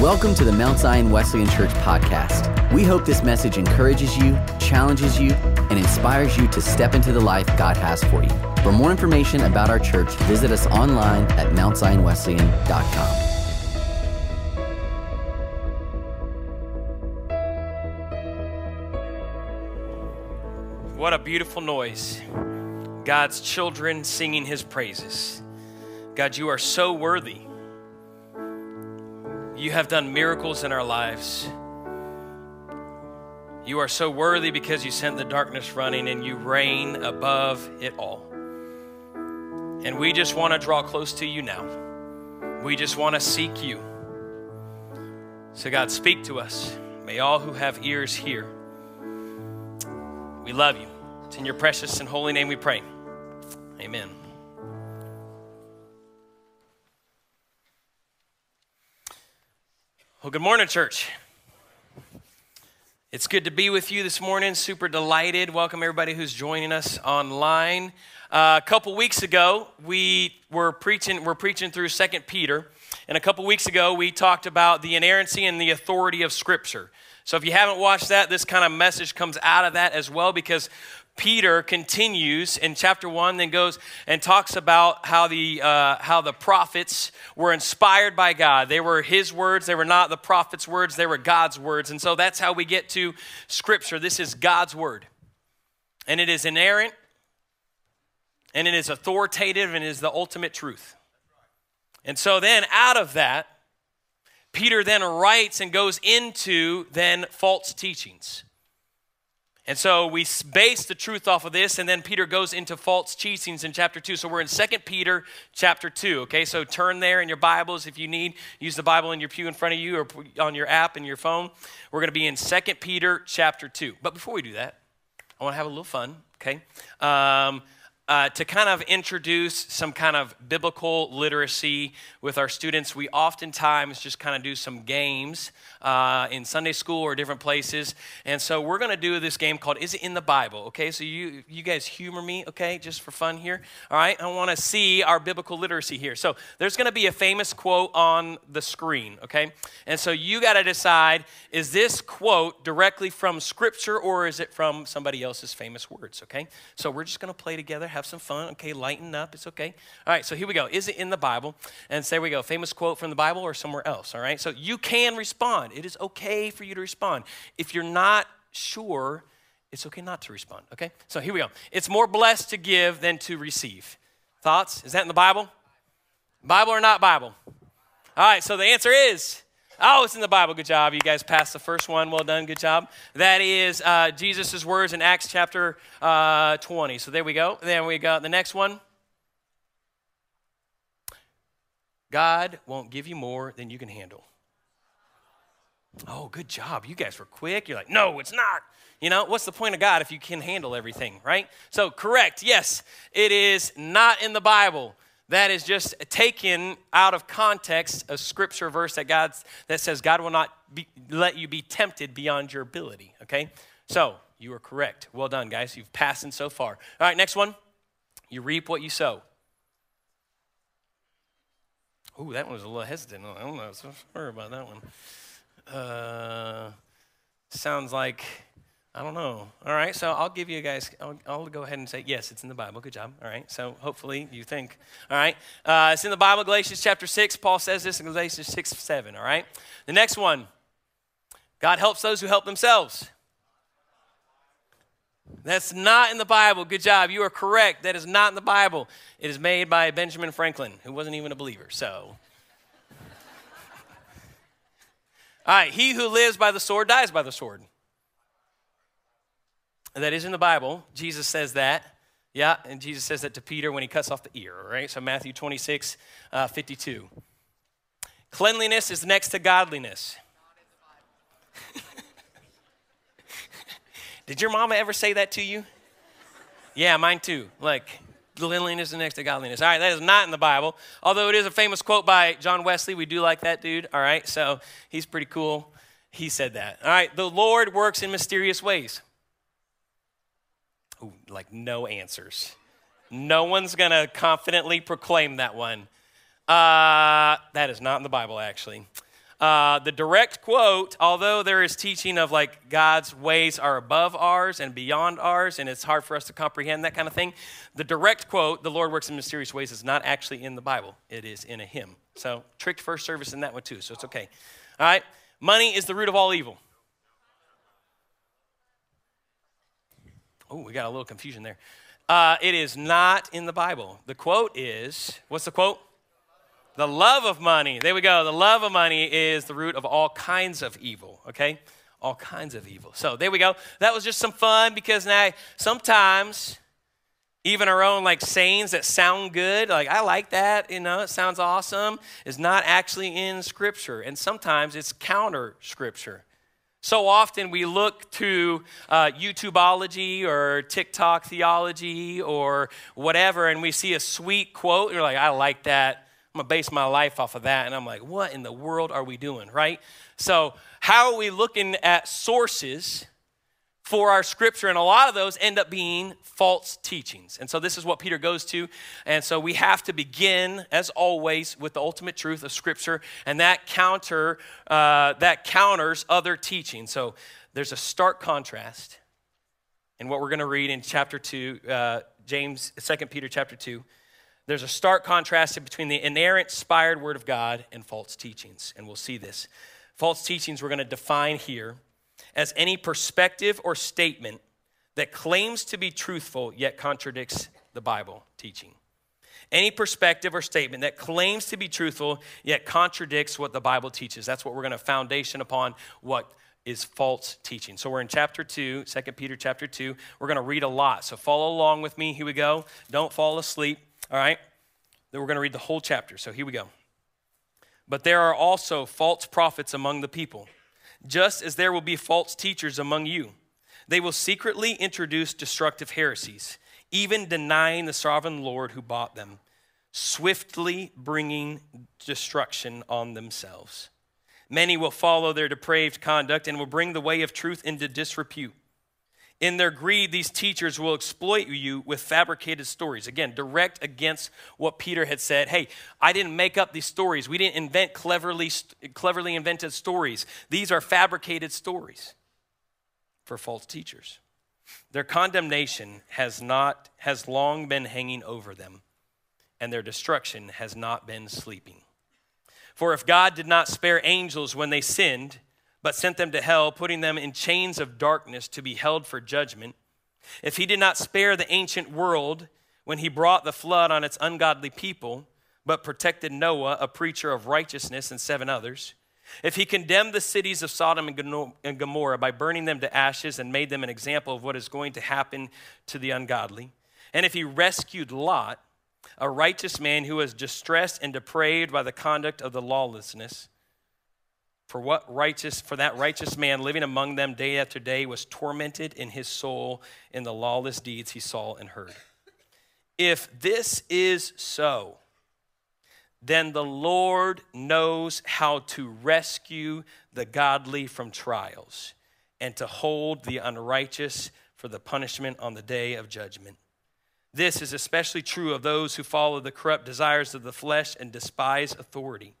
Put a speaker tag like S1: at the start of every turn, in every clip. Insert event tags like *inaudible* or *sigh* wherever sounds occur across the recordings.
S1: Welcome to the Mount Zion Wesleyan Church podcast. We hope this message encourages you, challenges you, and inspires you to step into the life God has for you. For more information about our church, visit us online at mountzionwesleyan.com.
S2: What a beautiful noise. God's children singing his praises. God, you are so worthy. You have done miracles in our lives. You are so worthy because you sent the darkness running and you reign above it all. And we just want to draw close to you now. We just want to seek you. So, God, speak to us. May all who have ears hear. We love you. It's in your precious and holy name we pray. Amen. Well, good morning, church. It's good to be with you this morning. Super delighted. Welcome everybody who's joining us online. Uh, a couple weeks ago, we were preaching. We're preaching through Second Peter, and a couple weeks ago, we talked about the inerrancy and the authority of Scripture. So if you haven't watched that, this kind of message comes out of that as well because Peter continues in chapter one, then goes and talks about how the uh, how the prophets were inspired by God. They were His words. They were not the prophets' words. They were God's words. And so that's how we get to Scripture. This is God's word, and it is inerrant, and it is authoritative, and is the ultimate truth. And so then, out of that, Peter then writes and goes into then false teachings. And so we base the truth off of this, and then Peter goes into false teachings in chapter 2. So we're in 2 Peter chapter 2, okay? So turn there in your Bibles if you need. Use the Bible in your pew in front of you or on your app and your phone. We're going to be in 2 Peter chapter 2. But before we do that, I want to have a little fun, okay? Um, uh, to kind of introduce some kind of biblical literacy with our students, we oftentimes just kind of do some games uh, in Sunday school or different places. And so we're going to do this game called Is It in the Bible? Okay, so you, you guys humor me, okay, just for fun here. All right, I want to see our biblical literacy here. So there's going to be a famous quote on the screen, okay? And so you got to decide is this quote directly from Scripture or is it from somebody else's famous words, okay? So we're just going to play together have some fun. Okay, lighten up. It's okay. All right, so here we go. Is it in the Bible? And there we go. Famous quote from the Bible or somewhere else. All right, so you can respond. It is okay for you to respond. If you're not sure, it's okay not to respond. Okay, so here we go. It's more blessed to give than to receive. Thoughts? Is that in the Bible? Bible or not Bible? All right, so the answer is Oh, it's in the Bible. Good job. You guys passed the first one. Well done. Good job. That is uh, Jesus' words in Acts chapter uh, 20. So there we go. Then we got the next one. God won't give you more than you can handle. Oh, good job. You guys were quick. You're like, no, it's not. You know, what's the point of God if you can handle everything, right? So, correct. Yes, it is not in the Bible that is just taken out of context a scripture verse that God that says God will not be, let you be tempted beyond your ability. Okay, so you are correct. Well done, guys. You've passed in so far. All right, next one. You reap what you sow. Ooh, that one was a little hesitant. I don't know. So sorry about that one. Uh, sounds like I don't know. All right, so I'll give you guys, I'll, I'll, go ahead and say, yes, it's in the Bible. Good job. All right, so hopefully you think. All right, uh, it's in the Bible, Galatians chapter 6. Paul says this in Galatians 6 7. All right, the next one God helps those who help themselves. That's not in the Bible. Good job. You are correct. That is not in the Bible. It is made by Benjamin Franklin, who wasn't even a believer. So. *laughs* All right, he who lives by the sword dies by the sword that is in the Bible. Jesus says that. Yeah, and Jesus says that to Peter when he cuts off the ear, right? So Matthew 26, uh, 52. Cleanliness is next to godliness. *laughs* Did your mama ever say that to you? Yeah, mine too. Like, cleanliness is next to godliness. All right, that is not in the Bible. Although it is a famous quote by John Wesley. We do like that dude. All right, so he's pretty cool. He said that. All right, the Lord works in mysterious ways. Like no answers. No one's to confidently proclaim that one. Uh, that is not in the Bible, actually. Uh, the direct quote, although there is teaching of like God's ways are above ours and beyond ours, and it's hard for us to comprehend that kind of thing, the direct quote, the Lord works in mysterious ways, is not actually in the Bible. It is in a hymn. So, tricked first service in that one too, so it's okay. All right? Money is the root of all evil. Oh, we got a little confusion there. Uh, it is not in the Bible. The quote is what's the quote? The love of money. There we go. The love of money is the root of all kinds of evil, okay? All kinds of evil. So there we go. That was just some fun because now sometimes even our own like sayings that sound good, like I like that, you know, it sounds awesome, is not actually in scripture. And sometimes it's counter scripture. So often we look to uh, YouTubeology or TikTok theology or whatever, and we see a sweet quote, and you're like, I like that. I'm gonna base my life off of that. And I'm like, what in the world are we doing, right? So, how are we looking at sources for our scripture? And a lot of those end up being false teachings. And so, this is what Peter goes to. And so, we have to begin, as always, with the ultimate truth of scripture, and that counter uh, that counters other teaching. So, there's a stark contrast in what we're going to read in chapter 2, uh, James, Second Peter chapter 2 there's a stark contrast between the inerrant, inspired word of God and false teachings, and we'll see this. False teachings we're going to define here as any perspective or statement that claims to be truthful yet contradicts the Bible teaching. Any perspective or statement that claims to be truthful yet contradicts what the Bible teaches. That's what we're going to foundation upon what is false teaching. So we're in chapter 2, 2 Peter chapter 2. We're going to read a lot. So follow along with me. Here we go. Don't fall asleep. All right? Then we're going to read the whole chapter. So here we go. But there are also false prophets among the people, just as there will be false teachers among you. They will secretly introduce destructive heresies, even denying the sovereign Lord who bought them, swiftly bringing destruction on themselves. Many will follow their depraved conduct and will bring the way of truth into disrepute. In their greed, these teachers will exploit you with fabricated stories. Again, direct against what Peter had said. Hey, I didn't make up these stories. We didn't invent cleverly, cleverly invented stories. These are fabricated stories for false teachers. Their condemnation has not has long been hanging over them, and their destruction has not been sleeping. For if God did not spare angels when they sinned, but sent them to hell, putting them in chains of darkness to be held for judgment. If he did not spare the ancient world when he brought the flood on its ungodly people, but protected Noah, a preacher of righteousness, and seven others, if he condemned the cities of Sodom and Gomorrah by burning them to ashes and made them an example of what is going to happen to the ungodly, and if he rescued Lot, a righteous man who was distressed and depraved by the conduct of the lawlessness, for what righteous for that righteous man living among them day after day was tormented in his soul in the lawless deeds he saw and heard. If this is so, then the Lord knows how to rescue the godly from trials and to hold the unrighteous for the punishment on the day of judgment. This is especially true of those who follow the corrupt desires of the flesh and despise authority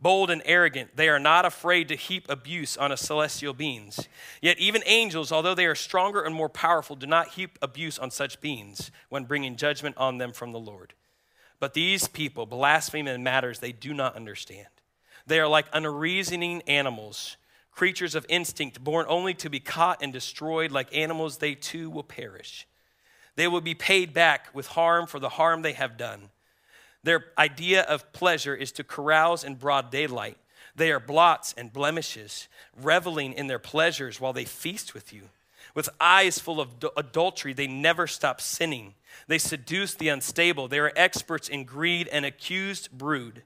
S2: bold and arrogant. They are not afraid to heap abuse on a celestial beings. Yet even angels, although they are stronger and more powerful, do not heap abuse on such beings when bringing judgment on them from the Lord. But these people blaspheme in matters they do not understand. They are like unreasoning animals, creatures of instinct, born only to be caught and destroyed. Like animals, they too will perish. They will be paid back with harm for the harm they have done. Their idea of pleasure is to carouse in broad daylight. They are blots and blemishes, reveling in their pleasures while they feast with you. With eyes full of adultery, they never stop sinning. They seduce the unstable. They are experts in greed and accused brood.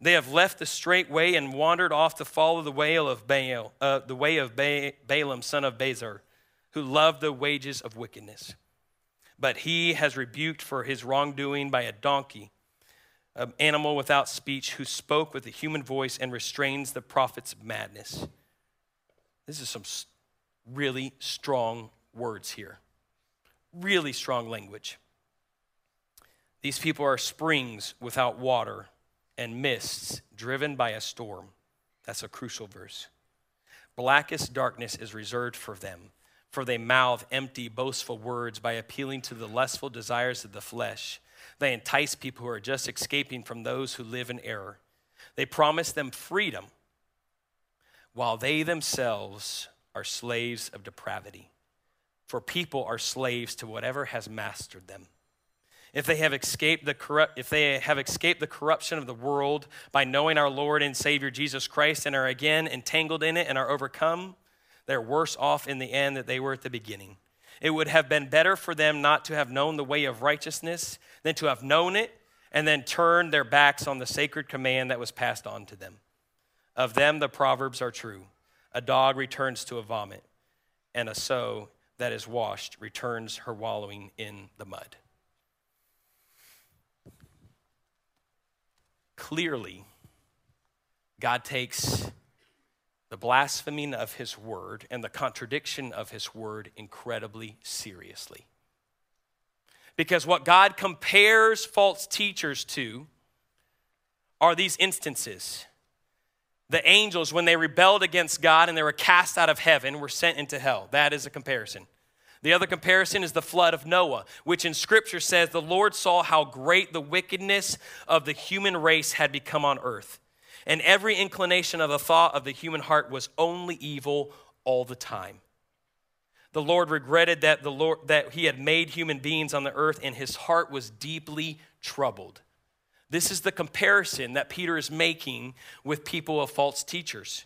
S2: They have left the straight way and wandered off to follow the way of Baal, uh, the way of ba- Balaam, son of Bezer, who loved the wages of wickedness. But he has rebuked for his wrongdoing by a donkey an animal without speech who spoke with a human voice and restrains the prophet's madness. This is some really strong words here. Really strong language. These people are springs without water and mists driven by a storm. That's a crucial verse. Blackest darkness is reserved for them, for they mouth empty, boastful words by appealing to the lustful desires of the flesh. They entice people who are just escaping from those who live in error. They promise them freedom while they themselves are slaves of depravity. For people are slaves to whatever has mastered them. If they have escaped the corrupt, if they have escaped the corruption of the world by knowing our Lord and Savior Jesus Christ and are again entangled in it and are overcome, they're worse off in the end than they were at the beginning. It would have been better for them not to have known the way of righteousness than to have known it and then turned their backs on the sacred command that was passed on to them. Of them, the proverbs are true. A dog returns to a vomit, and a sow that is washed returns her wallowing in the mud. Clearly, God takes the blaspheming of his word and the contradiction of his word incredibly seriously. Because what God compares false teachers to are these instances the angels, when they rebelled against God and they were cast out of heaven, were sent into hell. That is a comparison. The other comparison is the flood of Noah, which in scripture says the Lord saw how great the wickedness of the human race had become on earth. And every inclination of the thought of the human heart was only evil all the time. The Lord regretted that, the Lord, that he had made human beings on the earth, and his heart was deeply troubled. This is the comparison that Peter is making with people of false teachers.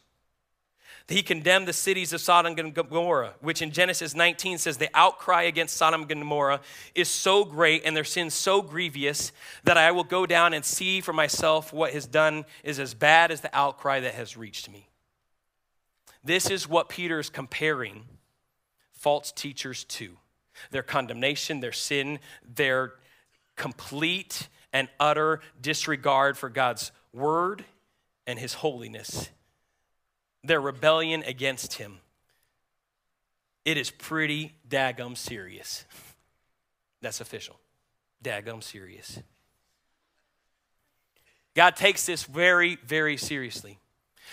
S2: He condemned the cities of Sodom and Gomorrah, which in Genesis 19 says the outcry against Sodom and Gomorrah is so great and their sin so grievous that I will go down and see for myself what has done is as bad as the outcry that has reached me. This is what Peter is comparing false teachers to their condemnation, their sin, their complete and utter disregard for God's word and his holiness, their rebellion against him. It is pretty daggum serious. That's official. Daggum serious. God takes this very, very seriously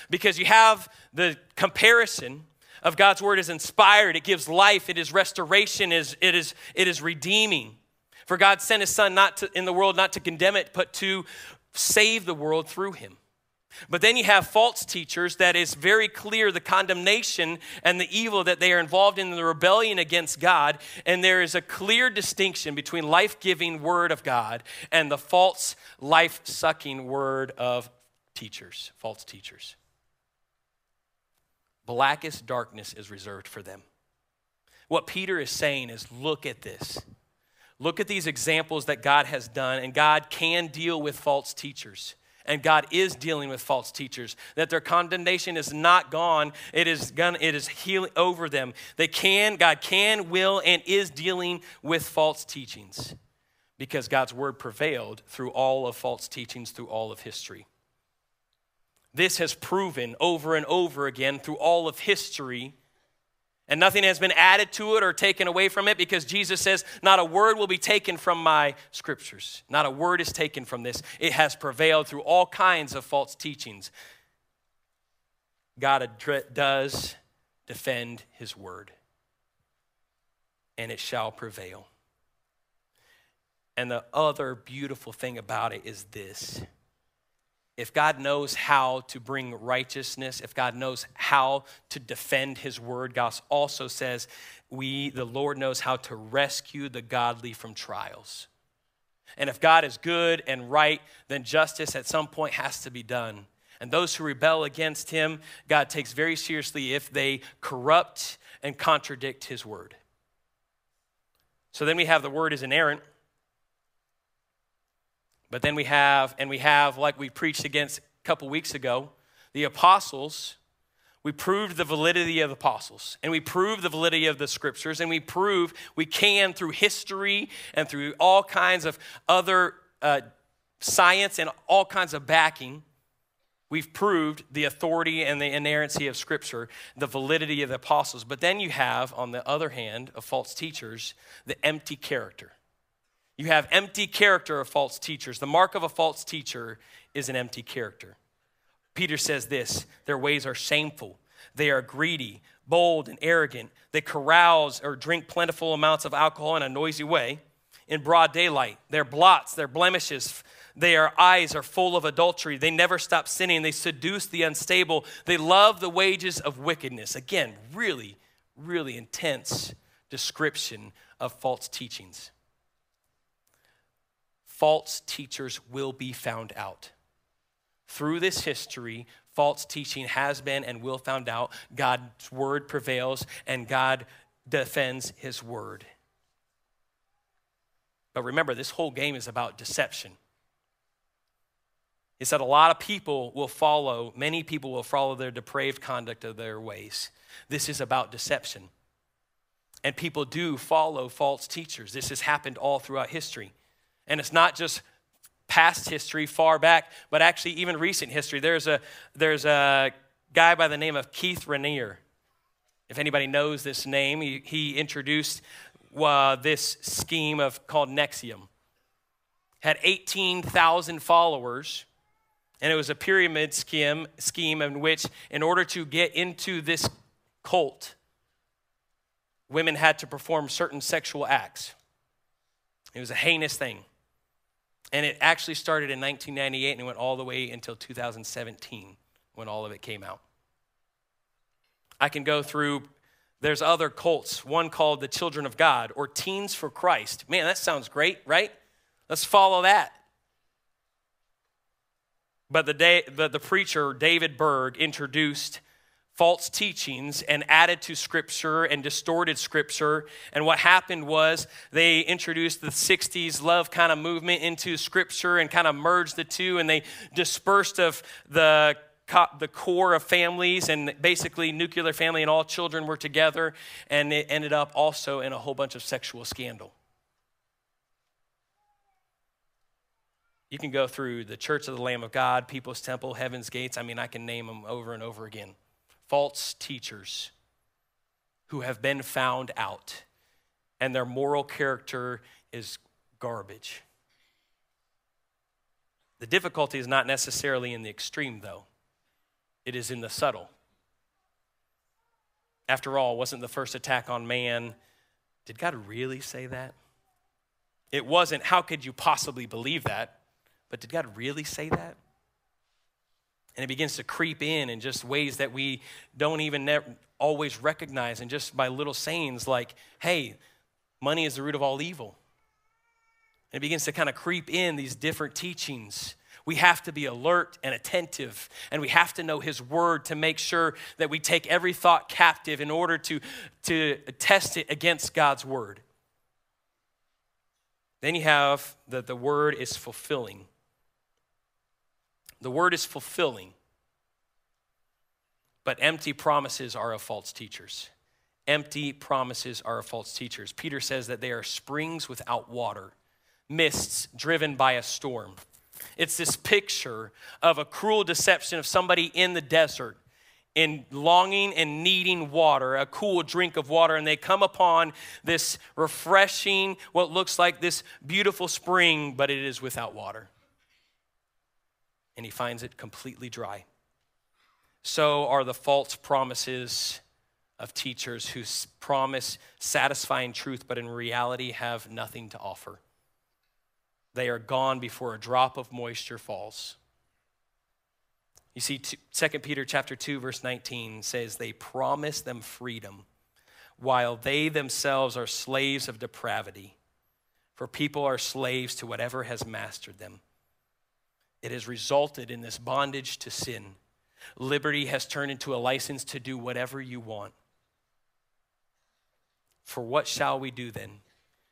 S2: because you have the comparison of God's word is inspired, it gives life, it is restoration, it is, it is, it is redeeming. For God sent his son not to, in the world not to condemn it, but to save the world through him. But then you have false teachers that is very clear the condemnation and the evil that they are involved in the rebellion against God. And there is a clear distinction between life giving word of God and the false life sucking word of teachers, false teachers. Blackest darkness is reserved for them. What Peter is saying is look at this. Look at these examples that God has done, and God can deal with false teachers. And God is dealing with false teachers. That their condemnation is not gone, it is gone, it is healing over them. They can, God can, will, and is dealing with false teachings because God's word prevailed through all of false teachings through all of history. This has proven over and over again through all of history and nothing has been added to it or taken away from it because Jesus says, Not a word will be taken from my scriptures. Not a word is taken from this. It has prevailed through all kinds of false teachings. God does defend his word, and it shall prevail. And the other beautiful thing about it is this if God knows how to bring righteousness, if God knows how to defend his word, God also says, we, the Lord knows how to rescue the godly from trials. And if God is good and right, then justice at some point has to be done. And those who rebel against him, God takes very seriously if they corrupt and contradict his word. So then we have the word is inerrant. But then we have, and we have, like we preached against a couple weeks ago, the apostles. We proved the validity of the apostles, and we proved the validity of the scriptures, and we prove we can through history and through all kinds of other uh, science and all kinds of backing. We've proved the authority and the inerrancy of Scripture, the validity of the apostles. But then you have, on the other hand, of false teachers, the empty character. You have empty character of false teachers. The mark of a false teacher is an empty character. Peter says this their ways are shameful, they are greedy, bold, and arrogant. They carouse or drink plentiful amounts of alcohol in a noisy way in broad daylight. Their blots, their blemishes, their eyes are full of adultery. They never stop sinning. They seduce the unstable. They love the wages of wickedness. Again, really, really intense description of false teachings. False teachers will be found out. Through this history, false teaching has been and will found out. God's word prevails and God defends his word. But remember, this whole game is about deception. He said a lot of people will follow, many people will follow their depraved conduct of their ways. This is about deception. And people do follow false teachers. This has happened all throughout history. And it's not just past history, far back, but actually even recent history. There's a, there's a guy by the name of Keith Raniere. If anybody knows this name, he, he introduced uh, this scheme of called NXIVM. Had 18,000 followers, and it was a pyramid scheme, scheme in which, in order to get into this cult, women had to perform certain sexual acts. It was a heinous thing. And it actually started in 1998 and it went all the way until 2017 when all of it came out. I can go through, there's other cults, one called the Children of God or Teens for Christ. Man, that sounds great, right? Let's follow that. But the, day, the, the preacher, David Berg, introduced false teachings and added to scripture and distorted scripture. And what happened was they introduced the 60s love kind of movement into scripture and kind of merged the two, and they dispersed of the the core of families and basically nuclear family and all children were together and it ended up also in a whole bunch of sexual scandal You can go through the Church of the Lamb of God, People's Temple, Heaven's Gates. I mean, I can name them over and over again. False teachers who have been found out, and their moral character is garbage. The difficulty is not necessarily in the extreme, though, it is in the subtle. After all, wasn't the first attack on man? Did God really say that? It wasn't, how could you possibly believe that? But did God really say that? And it begins to creep in in just ways that we don't even ne- always recognize, and just by little sayings like, hey, money is the root of all evil. And it begins to kind of creep in these different teachings. We have to be alert and attentive, and we have to know His Word to make sure that we take every thought captive in order to, to test it against God's Word. Then you have that the Word is fulfilling. The word is fulfilling, but empty promises are of false teachers. Empty promises are of false teachers. Peter says that they are springs without water, mists driven by a storm. It's this picture of a cruel deception of somebody in the desert in longing and needing water, a cool drink of water, and they come upon this refreshing, what looks like this beautiful spring, but it is without water and he finds it completely dry. So are the false promises of teachers who promise satisfying truth, but in reality have nothing to offer. They are gone before a drop of moisture falls. You see, 2 Peter chapter 2, verse 19 says, They promise them freedom, while they themselves are slaves of depravity. For people are slaves to whatever has mastered them it has resulted in this bondage to sin. Liberty has turned into a license to do whatever you want. For what shall we do then?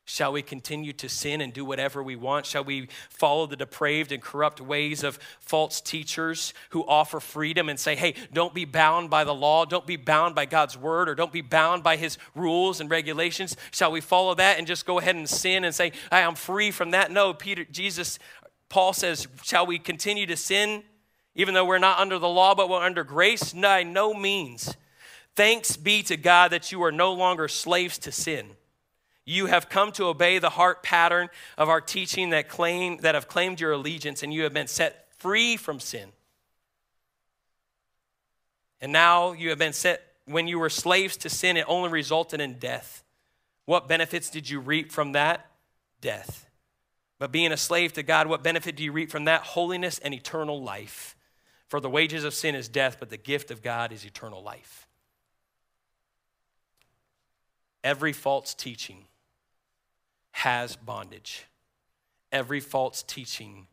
S2: Shall we continue to sin and do whatever we want? Shall we follow the depraved and corrupt ways of false teachers who offer freedom and say, hey, don't be bound by the law, don't be bound by God's word, or don't be bound by his rules and regulations? Shall we follow that and just go ahead and sin and say, hey, I am free from that? No, Peter, Jesus Paul says, Shall we continue to sin even though we're not under the law but we're under grace? By no means. Thanks be to God that you are no longer slaves to sin. You have come to obey the heart pattern of our teaching that claim that have claimed your allegiance and you have been set free from sin. And now you have been set, when you were slaves to sin, it only resulted in death. What benefits did you reap from that? Death. But being a slave to God, what benefit do you reap from that? Holiness and eternal life. For the wages of sin is death, but the gift of God is eternal life. Every false teaching has bondage. Every false teaching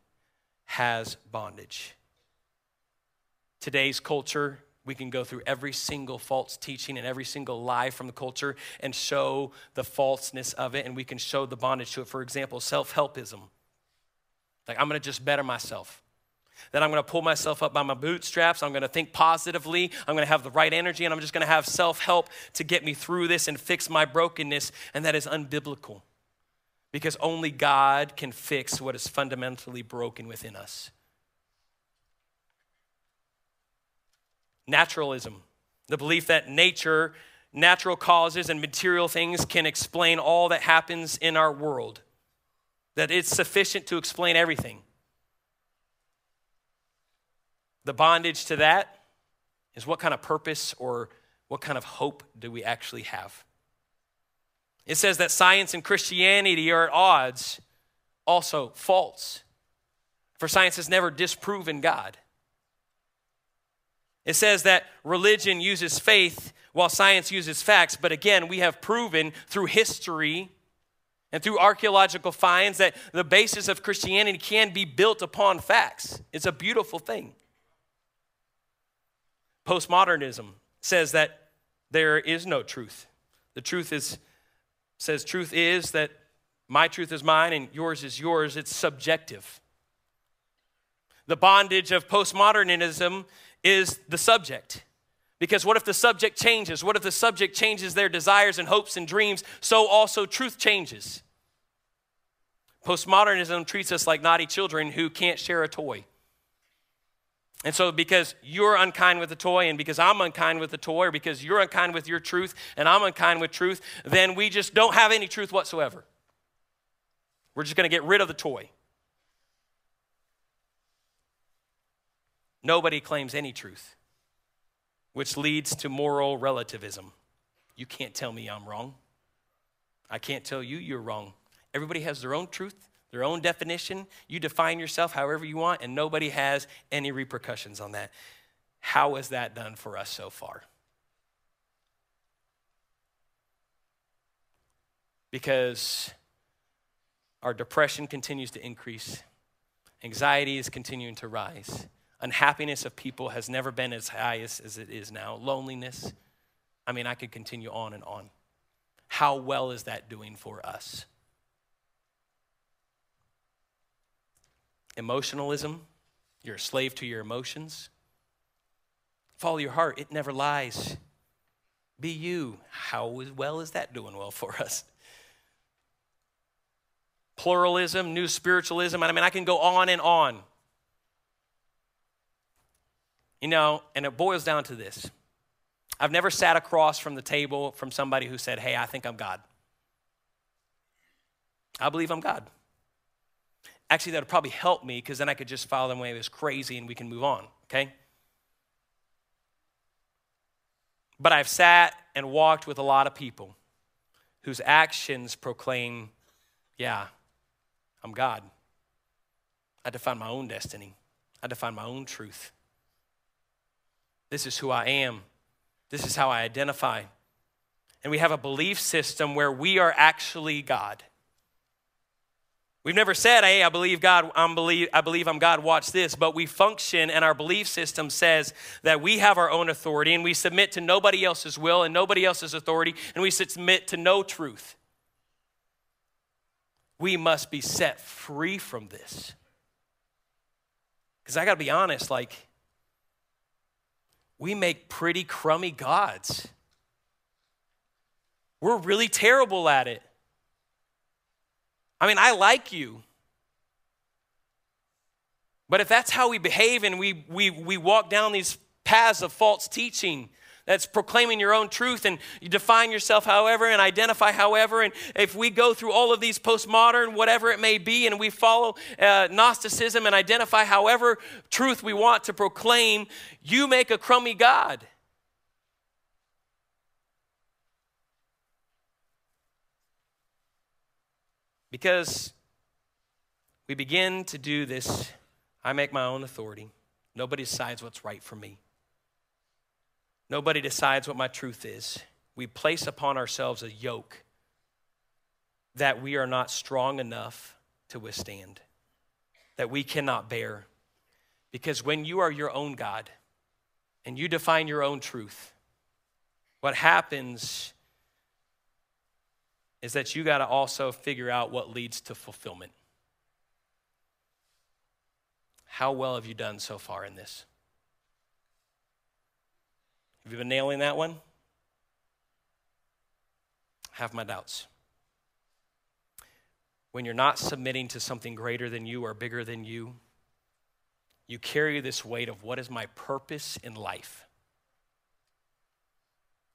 S2: has bondage. Today's culture, we can go through every single false teaching and every single lie from the culture and show the falseness of it, and we can show the bondage to it. For example, self helpism. Like, I'm gonna just better myself. That I'm gonna pull myself up by my bootstraps. I'm gonna think positively. I'm gonna have the right energy, and I'm just gonna have self help to get me through this and fix my brokenness. And that is unbiblical because only God can fix what is fundamentally broken within us. Naturalism, the belief that nature, natural causes, and material things can explain all that happens in our world, that it's sufficient to explain everything. The bondage to that is what kind of purpose or what kind of hope do we actually have? It says that science and Christianity are at odds, also false. For science has never disproven God. It says that religion uses faith while science uses facts, but again, we have proven through history and through archaeological finds that the basis of Christianity can be built upon facts. It's a beautiful thing. Postmodernism says that there is no truth. The truth is says truth is that my truth is mine and yours is yours. It's subjective. The bondage of postmodernism is the subject. Because what if the subject changes? What if the subject changes their desires and hopes and dreams? So also truth changes. Postmodernism treats us like naughty children who can't share a toy. And so, because you're unkind with the toy, and because I'm unkind with the toy, or because you're unkind with your truth, and I'm unkind with truth, then we just don't have any truth whatsoever. We're just going to get rid of the toy. Nobody claims any truth, which leads to moral relativism. You can't tell me I'm wrong. I can't tell you you're wrong. Everybody has their own truth, their own definition. You define yourself however you want, and nobody has any repercussions on that. How is that done for us so far? Because our depression continues to increase, anxiety is continuing to rise, unhappiness of people has never been as high as, as it is now, loneliness. I mean, I could continue on and on. How well is that doing for us? Emotionalism, you're a slave to your emotions. Follow your heart, it never lies. Be you. How well is that doing well for us? Pluralism, new spiritualism. I mean, I can go on and on. You know, and it boils down to this. I've never sat across from the table from somebody who said, Hey, I think I'm God. I believe I'm God. Actually, that would probably help me because then I could just follow them away as crazy and we can move on, okay? But I've sat and walked with a lot of people whose actions proclaim, yeah, I'm God. I define my own destiny, I define my own truth. This is who I am, this is how I identify. And we have a belief system where we are actually God. We've never said, hey, I believe God, I'm believe, I believe I'm God, watch this, but we function and our belief system says that we have our own authority and we submit to nobody else's will and nobody else's authority and we submit to no truth. We must be set free from this. Because I got to be honest, like, we make pretty crummy gods. We're really terrible at it. I mean, I like you. But if that's how we behave and we, we, we walk down these paths of false teaching, that's proclaiming your own truth and you define yourself however and identify however. And if we go through all of these postmodern, whatever it may be, and we follow uh, Gnosticism and identify however truth we want to proclaim, you make a crummy God. Because we begin to do this, I make my own authority. Nobody decides what's right for me. Nobody decides what my truth is. We place upon ourselves a yoke that we are not strong enough to withstand, that we cannot bear. Because when you are your own God and you define your own truth, what happens is that you got to also figure out what leads to fulfillment. How well have you done so far in this? Have you been nailing that one? have my doubts. When you're not submitting to something greater than you or bigger than you, you carry this weight of what is my purpose in life?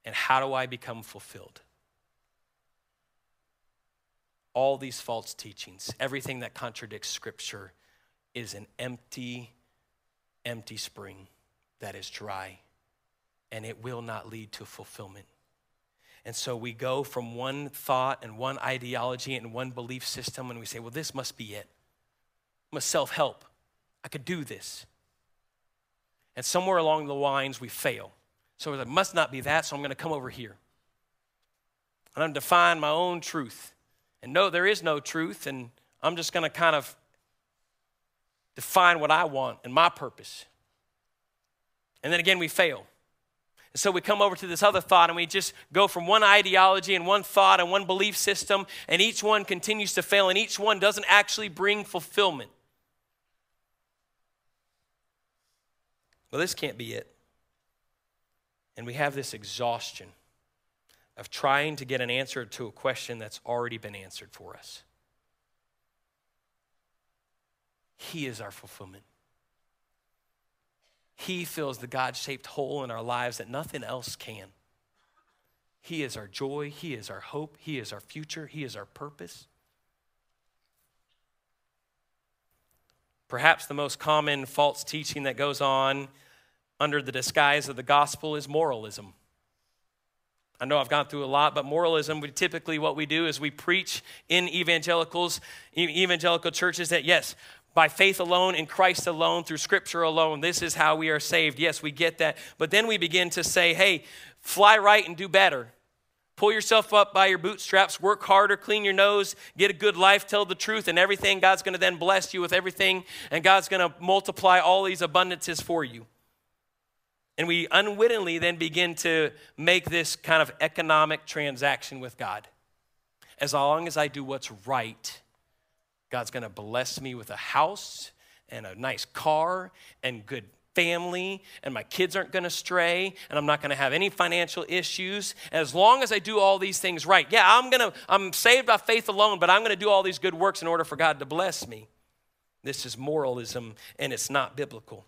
S2: And how do I become fulfilled? All these false teachings, everything that contradicts Scripture, is an empty, empty spring that is dry, and it will not lead to fulfillment. And so we go from one thought and one ideology and one belief system, and we say, well, this must be it. I'm a self help. I could do this. And somewhere along the lines, we fail. So it must not be that, so I'm going to come over here. And I'm define my own truth. And no, there is no truth, and I'm just going to kind of define what I want and my purpose. And then again, we fail. So we come over to this other thought and we just go from one ideology and one thought and one belief system, and each one continues to fail, and each one doesn't actually bring fulfillment. Well, this can't be it. And we have this exhaustion of trying to get an answer to a question that's already been answered for us. He is our fulfillment. He fills the God shaped hole in our lives that nothing else can. He is our joy. He is our hope. He is our future. He is our purpose. Perhaps the most common false teaching that goes on under the disguise of the gospel is moralism. I know I've gone through a lot, but moralism, we typically what we do is we preach in evangelicals, evangelical churches that yes, by faith alone, in Christ alone, through Scripture alone. This is how we are saved. Yes, we get that. But then we begin to say, hey, fly right and do better. Pull yourself up by your bootstraps, work harder, clean your nose, get a good life, tell the truth, and everything. God's going to then bless you with everything, and God's going to multiply all these abundances for you. And we unwittingly then begin to make this kind of economic transaction with God. As long as I do what's right, God's going to bless me with a house and a nice car and good family, and my kids aren't going to stray, and I'm not going to have any financial issues. As long as I do all these things right, yeah, I'm going to, I'm saved by faith alone, but I'm going to do all these good works in order for God to bless me. This is moralism, and it's not biblical.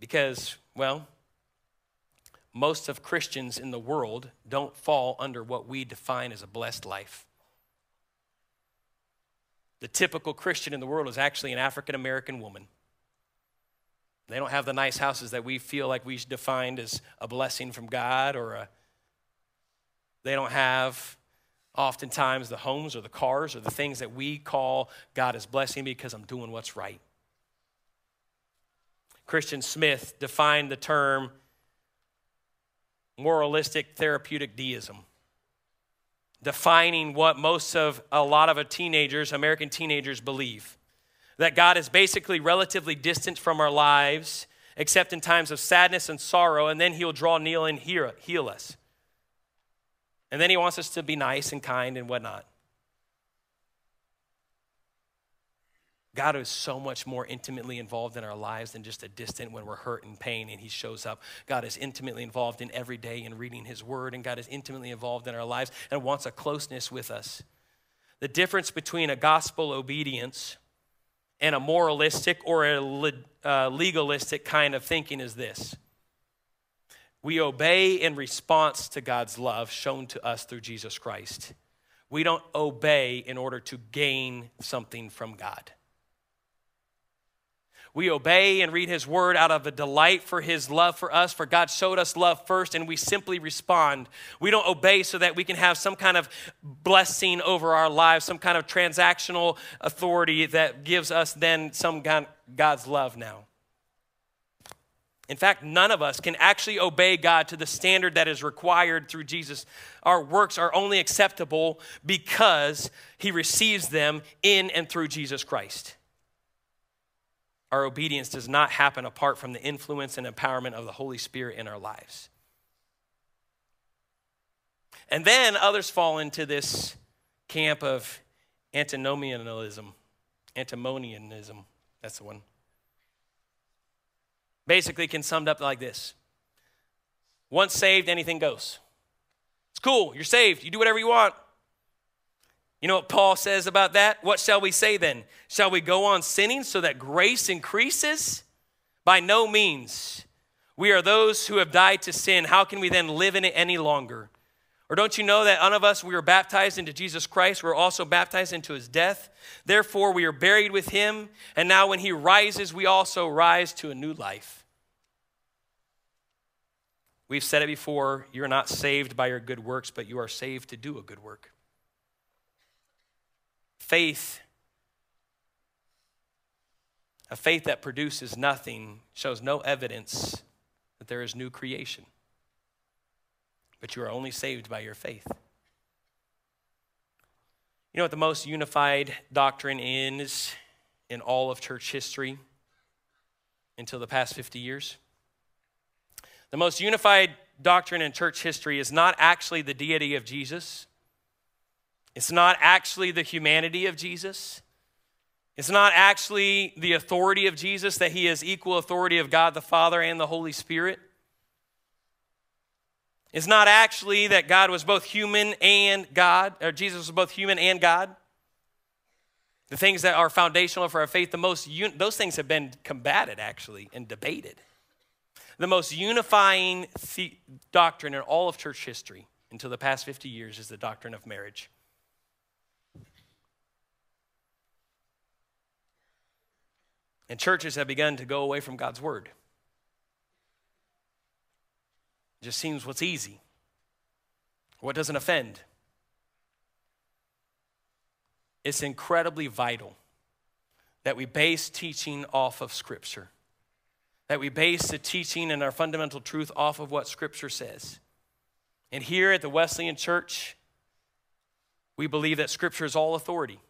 S2: Because, well, most of Christians in the world don't fall under what we define as a blessed life. The typical Christian in the world is actually an African American woman. They don't have the nice houses that we feel like we defined as a blessing from God, or a, they don't have oftentimes the homes or the cars or the things that we call God is blessing because I'm doing what's right. Christian Smith defined the term moralistic therapeutic deism defining what most of a lot of teenagers american teenagers believe that god is basically relatively distant from our lives except in times of sadness and sorrow and then he'll draw near and heal us. And then he wants us to be nice and kind and whatnot God is so much more intimately involved in our lives than just a distant when we're hurt and pain and He shows up. God is intimately involved in every day in reading His Word, and God is intimately involved in our lives and wants a closeness with us. The difference between a gospel obedience and a moralistic or a uh, legalistic kind of thinking is this we obey in response to God's love shown to us through Jesus Christ. We don't obey in order to gain something from God. We obey and read His Word out of a delight for His love for us, for God showed us love first, and we simply respond. We don't obey so that we can have some kind of blessing over our lives, some kind of transactional authority that gives us then some God's love now. In fact, none of us can actually obey God to the standard that is required through Jesus. Our works are only acceptable because He receives them in and through Jesus Christ. Our obedience does not happen apart from the influence and empowerment of the Holy Spirit in our lives. And then others fall into this camp of antinomianism. Antimonianism, that's the one basically can summed up like this Once saved, anything goes. It's cool, you're saved, you do whatever you want. You know what Paul says about that? What shall we say then? Shall we go on sinning so that grace increases? By no means. We are those who have died to sin. How can we then live in it any longer? Or don't you know that none of us, we were baptized into Jesus Christ, we are also baptized into his death? Therefore, we are buried with him, and now when he rises, we also rise to a new life. We've said it before you're not saved by your good works, but you are saved to do a good work. Faith, a faith that produces nothing, shows no evidence that there is new creation but you are only saved by your faith. You know what the most unified doctrine is in all of church history until the past 50 years? The most unified doctrine in church history is not actually the deity of Jesus. It's not actually the humanity of Jesus. It's not actually the authority of Jesus, that he is equal authority of God the Father and the Holy Spirit It's not actually that God was both human and God, or Jesus was both human and God. The things that are foundational for our faith, the most un- those things have been combated actually and debated. The most unifying the- doctrine in all of church history until the past 50 years is the doctrine of marriage. And churches have begun to go away from God's word just seems what's easy, what doesn't offend. It's incredibly vital that we base teaching off of Scripture, that we base the teaching and our fundamental truth off of what Scripture says. And here at the Wesleyan Church, we believe that Scripture is all authority.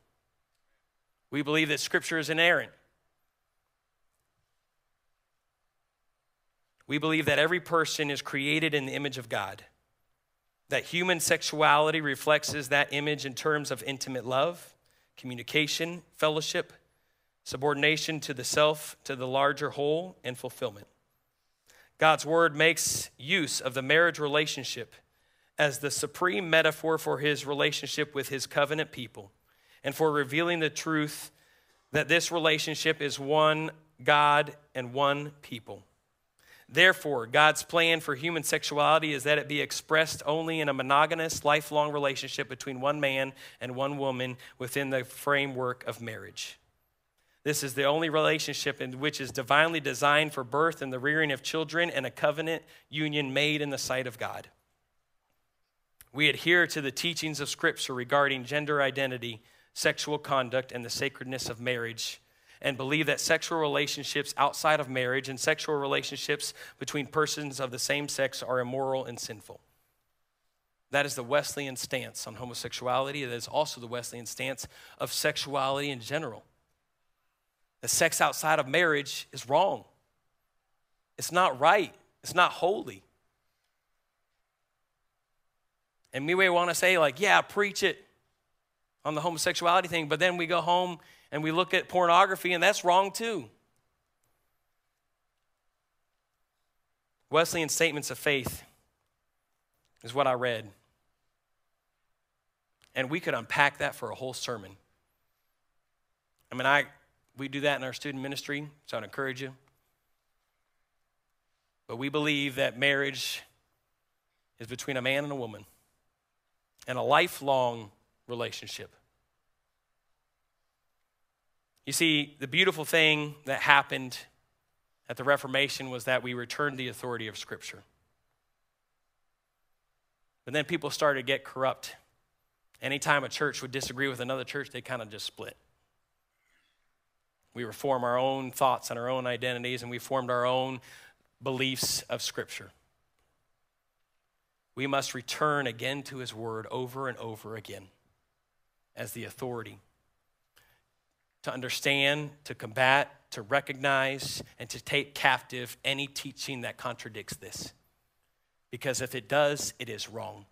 S2: We believe that Scripture is inerrant. We believe that every person is created in the image of God, that human sexuality reflects that image in terms of intimate love, communication, fellowship, subordination to the self, to the larger whole, and fulfillment. God's word makes use of the marriage relationship as the supreme metaphor for his relationship with his covenant people and for revealing the truth that this relationship is one God and one people. Therefore, God's plan for human sexuality is that it be expressed only in a monogamous, lifelong relationship between one man and one woman within the framework of marriage. This is the only relationship in which is divinely designed for birth and the rearing of children and a covenant union made in the sight of God. We adhere to the teachings of Scripture regarding gender identity, sexual conduct, and the sacredness of marriage and believe that sexual relationships outside of marriage and sexual relationships between persons of the same sex are immoral and sinful. That is the Wesleyan stance on homosexuality. That is also the Wesleyan stance of sexuality in general. The sex outside of marriage is wrong. It's not right. It's not holy. And we may want to say, like, yeah, preach it on the homosexuality thing, but then we go home and we look at pornography, and that's wrong too. Wesleyan statements of faith is what I read. And we could unpack that for a whole sermon. I mean, I we do that in our student ministry, so I'd encourage you. But we believe that marriage is between a man and a woman and a lifelong relationship. You see, the beautiful thing that happened at the Reformation was that we returned the authority of Scripture. But then people started to get corrupt. Anytime a church would disagree with another church, they kind of just split. We reform our own thoughts and our own identities, and we formed our own beliefs of Scripture. We must return again to His Word over and over again as the authority to understand, to combat, to recognize, and to take captive any teaching that contradicts this. Because if it does, it is wrong.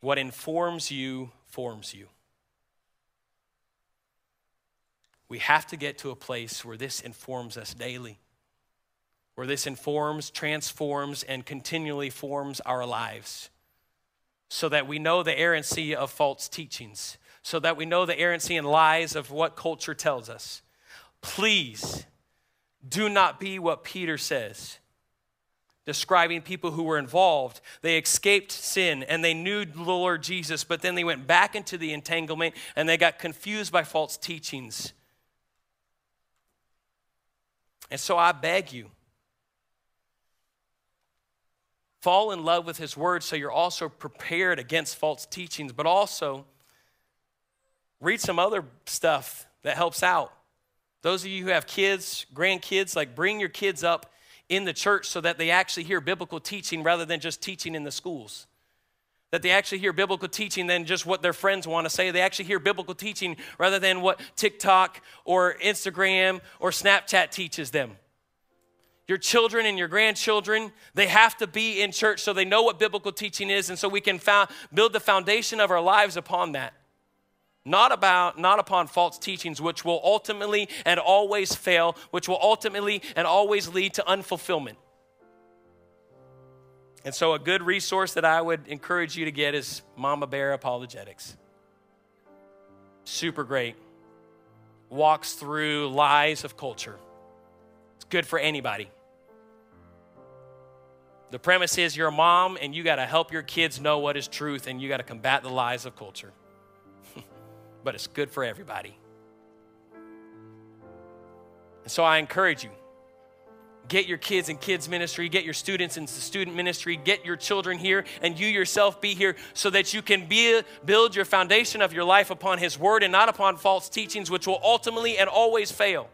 S2: What informs you forms you. We have to get to a place where this informs us daily, where this informs, transforms, and continually forms our lives, so that we know the errancy of false teachings, so that we know the errancy and lies of what culture tells us. Please do not be what Peter says describing people who were involved. They escaped sin and they knew the Lord Jesus, but then they went back into the entanglement and they got confused by false teachings. And so I beg you, fall in love with His Word so you're also prepared against false teachings, but also read some other stuff that helps out. Those of you who have kids, grandkids, like bring your kids up in the church so that they actually hear biblical teaching rather than just teaching in the schools that they actually hear biblical teaching than just what their friends want to say. They actually hear biblical teaching rather than what TikTok or Instagram or Snapchat teaches them. Your children and your grandchildren, they have to be in church so they know what biblical teaching is, and so we can build the foundation of our lives upon that. Not about, not upon false teachings, which will ultimately and always fail, which will ultimately and always lead to unfulfillment. And so, a good resource that I would encourage you to get is Mama Bear Apologetics. Super great. Walks through lies of culture. It's good for anybody. The premise is you're a mom and you got to help your kids know what is truth and you got to combat the lies of culture. But it's good for everybody. And so I encourage you Get your kids in kids ministry, get your students into student ministry, get your children here, and you yourself be here so that you can be, build your foundation of your life upon His Word and not upon false teachings, which will ultimately and always fail.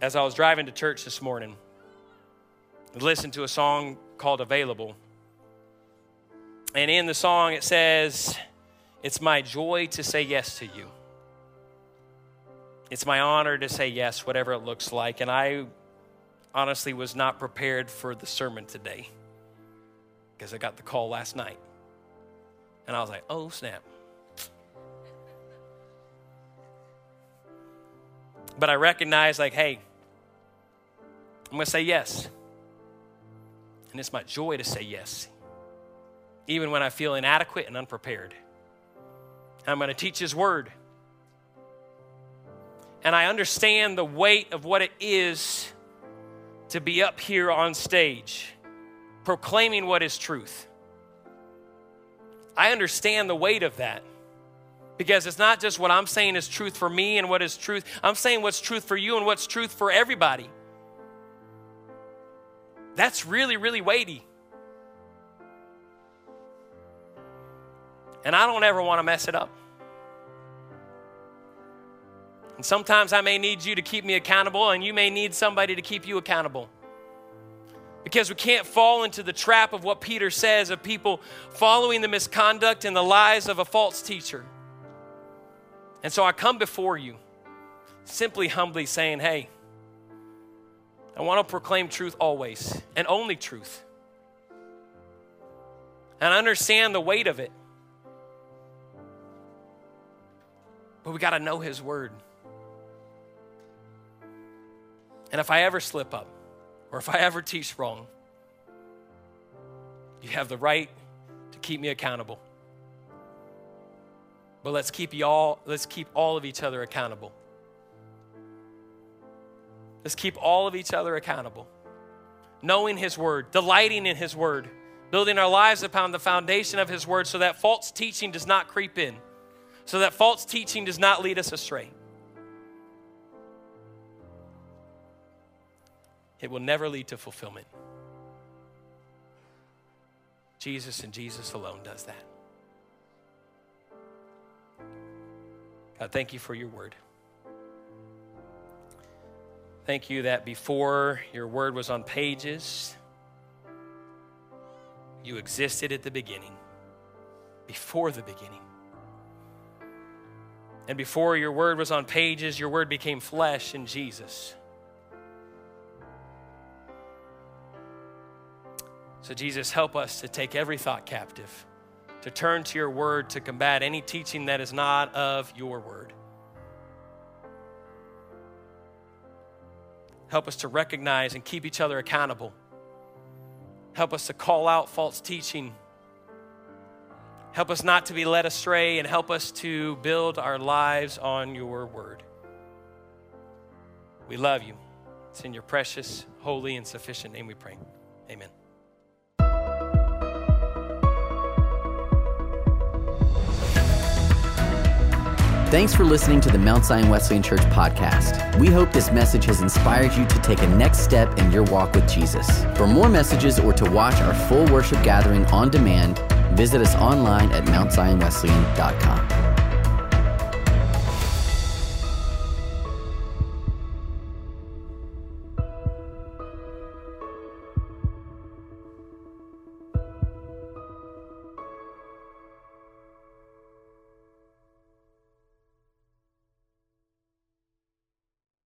S2: As I was driving to church this morning, I listened to a song called Available. And in the song, it says, It's my joy to say yes to you. It's my honor to say yes, whatever it looks like. And I honestly was not prepared for the sermon today because I got the call last night. And I was like, oh, snap. But I recognize, like, hey, I'm going to say yes. And it's my joy to say yes, even when I feel inadequate and unprepared. I'm going to teach His word and I understand the weight of what it is to be up here on stage proclaiming what is truth. I understand the weight of that because it's not just what I'm saying is truth for me and what is truth. I'm saying what's truth for you and what's truth for everybody. That's really, really weighty. And I don't ever want to mess it up. And sometimes I may need you to keep me accountable, and you may need somebody to keep you accountable. Because we can't fall into the trap of what Peter says of people following the misconduct and the lies of a false teacher. And so I come before you, simply humbly saying, Hey, I want to proclaim truth always and only truth. And I understand the weight of it. But we got to know His word. And if I ever slip up, or if I ever teach wrong, you have the right to keep me accountable. But let's keep you all, let's keep all of each other accountable. Let's keep all of each other accountable. Knowing his word, delighting in his word, building our lives upon the foundation of His Word so that false teaching does not creep in, so that false teaching does not lead us astray. It will never lead to fulfillment. Jesus and Jesus alone does that. God, thank you for your word. Thank you that before your word was on pages, you existed at the beginning, before the beginning. And before your word was on pages, your word became flesh in Jesus. So, Jesus, help us to take every thought captive, to turn to your word to combat any teaching that is not of your word. Help us to recognize and keep each other accountable. Help us to call out false teaching. Help us not to be led astray and help us to build our lives on your word. We love you. It's in your precious, holy, and sufficient name we pray. Amen.
S1: Thanks for listening to the Mount Zion Wesleyan Church podcast. We hope this message has inspired you to take a next step in your walk with Jesus. For more messages or to watch our full worship gathering on demand, visit us online at mountzionwesleyan.com.